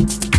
Listening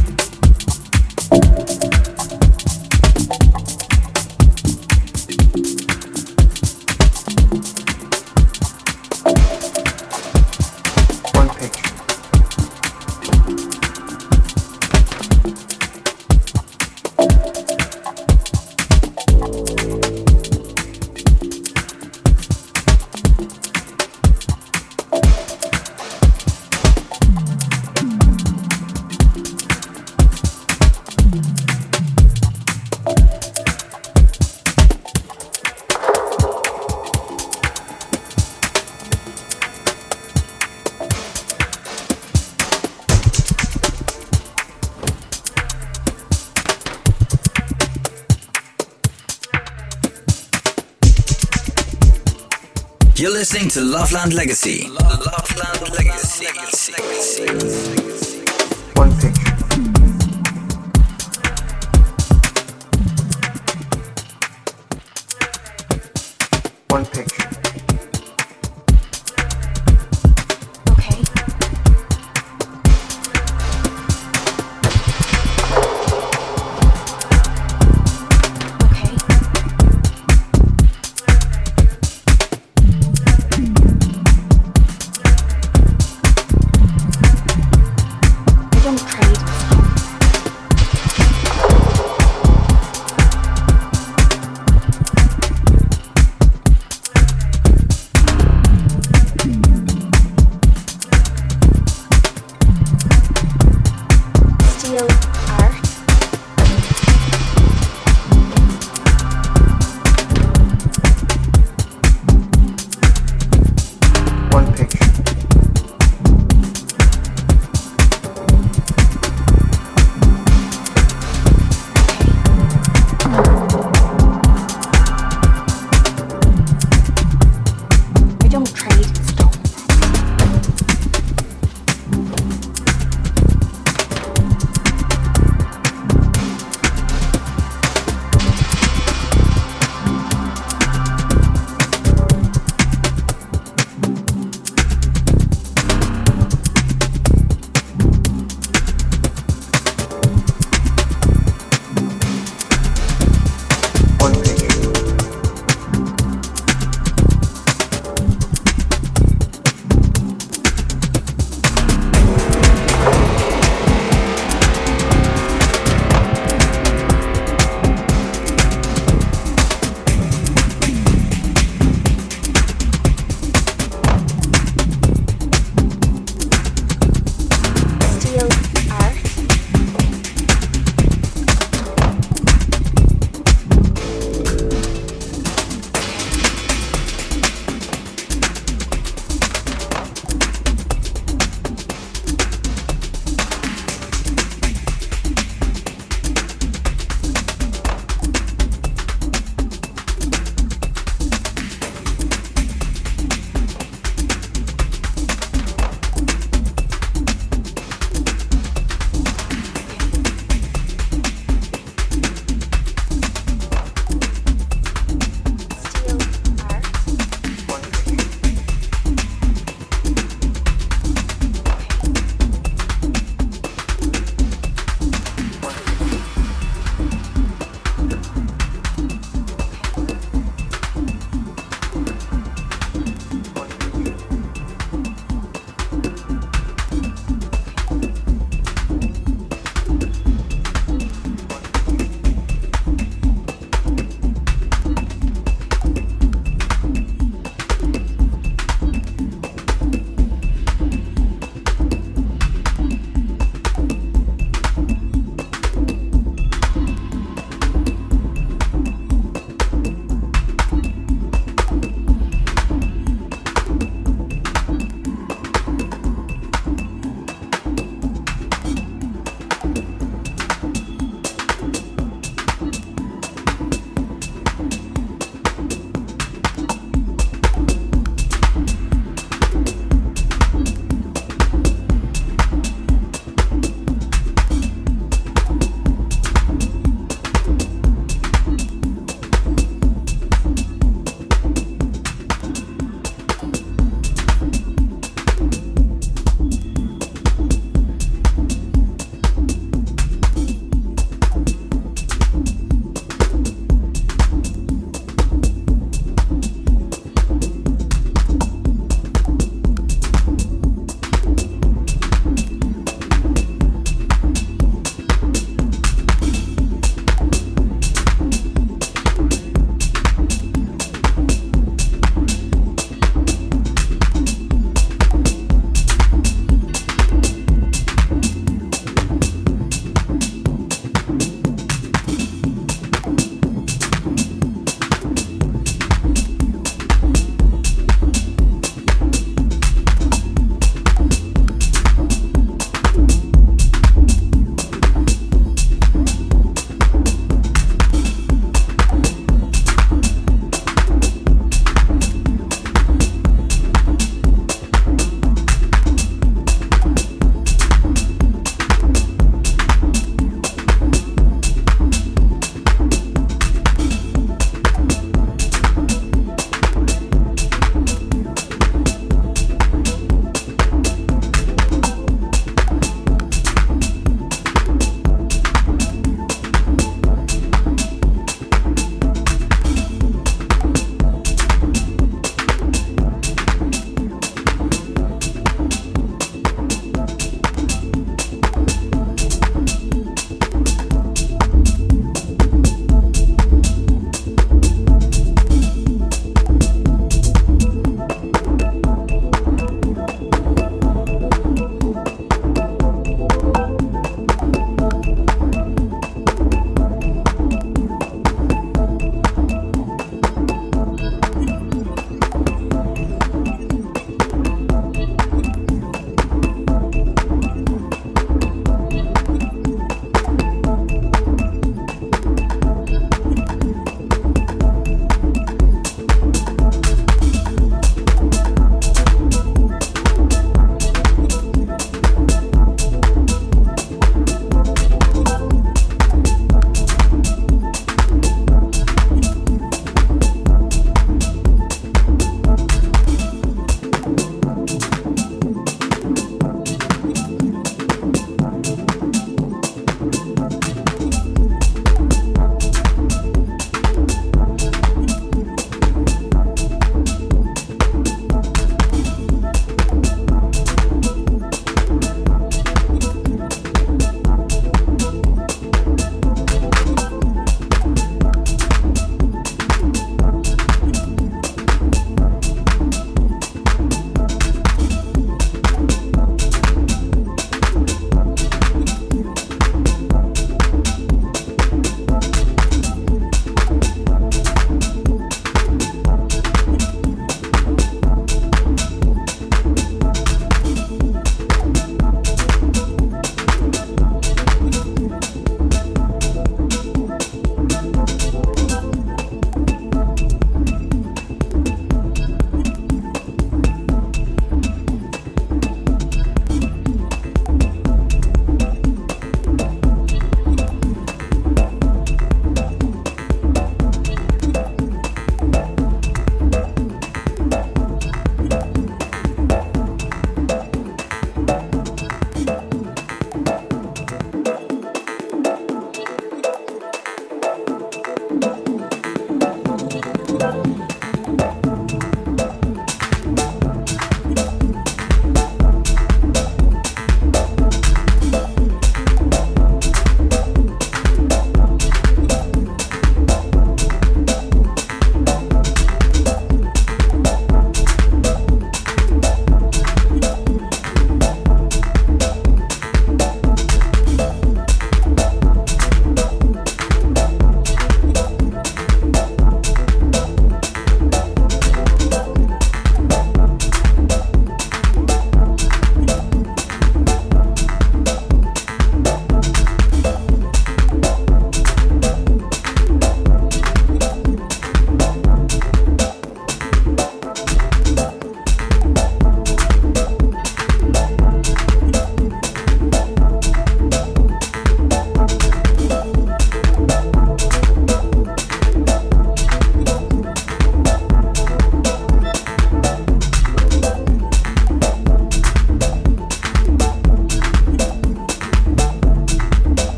to Legacy.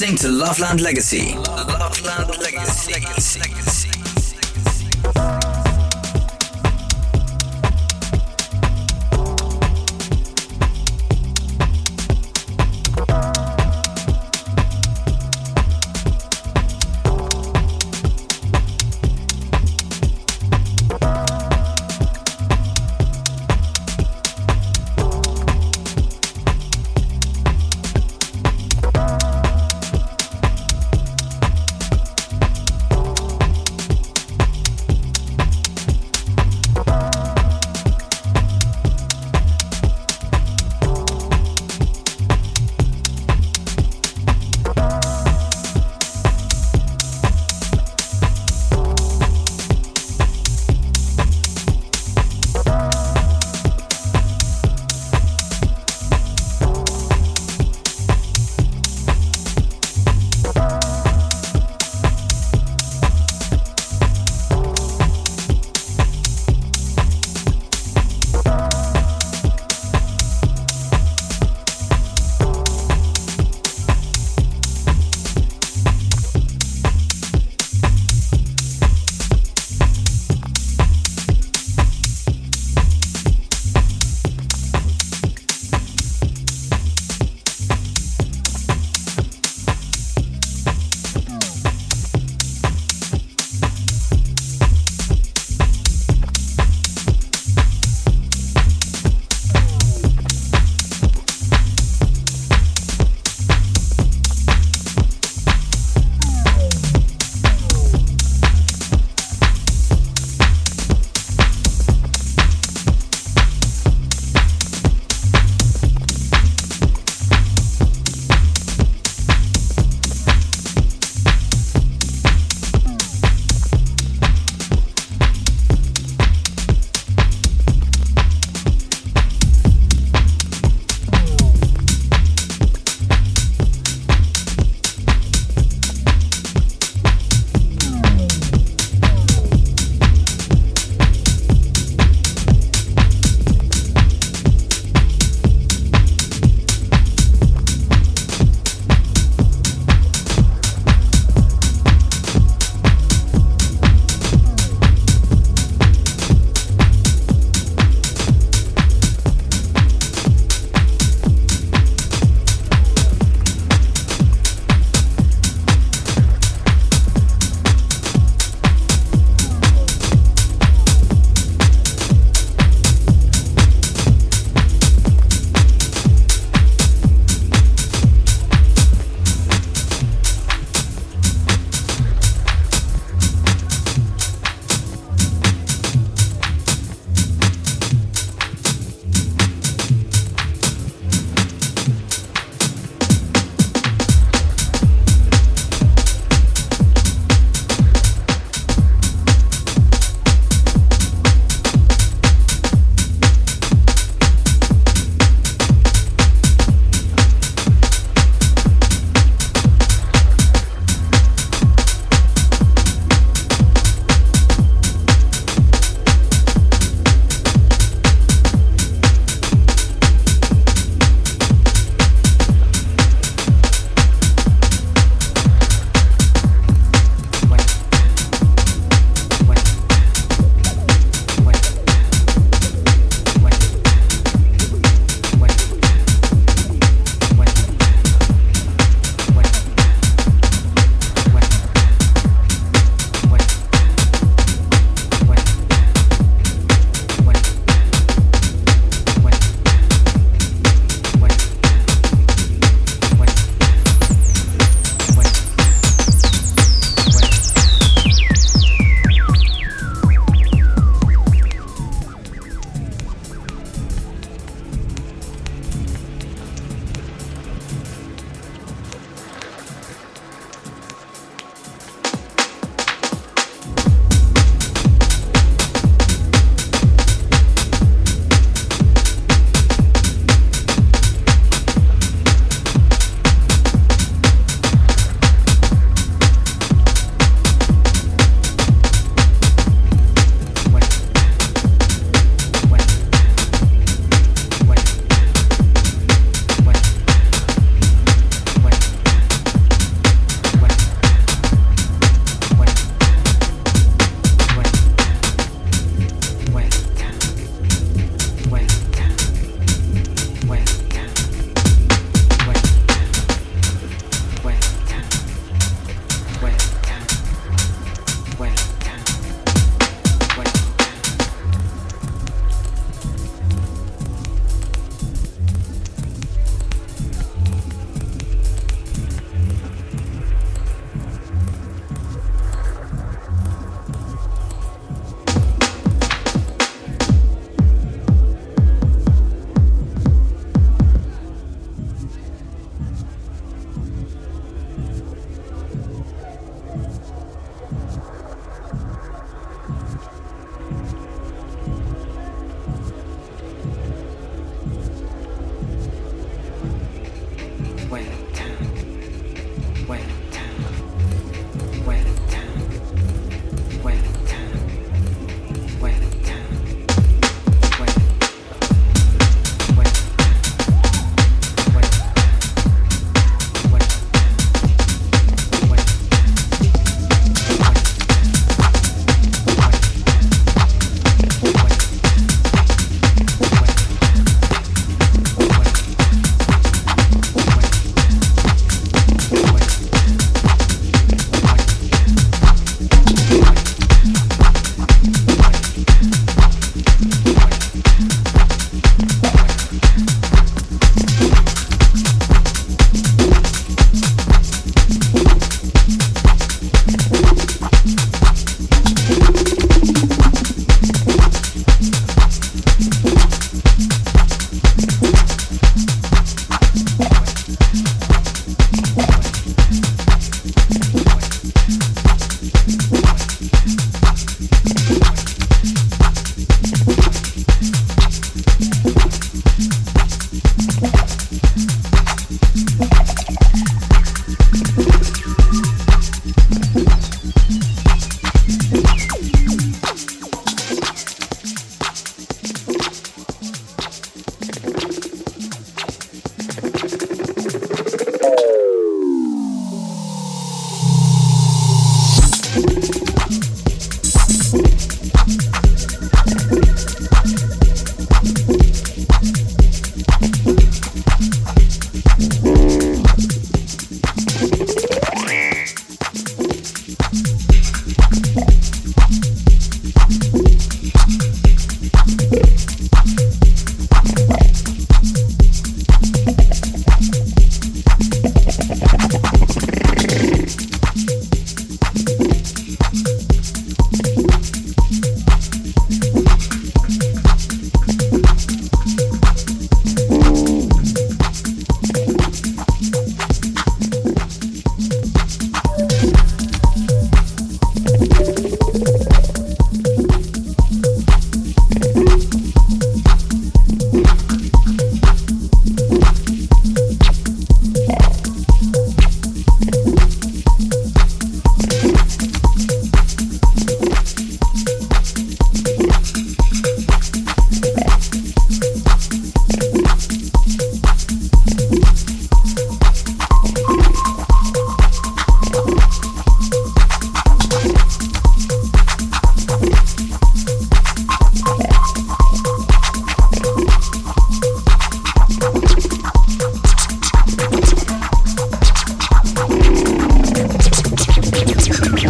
Listening to Loveland Legacy. Loveland Legacy.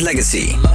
Legacy.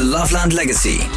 To Loveland Legacy.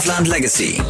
To Legacy.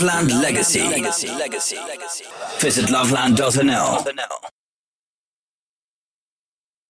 Loveland Legacy. Visit loveland.nl.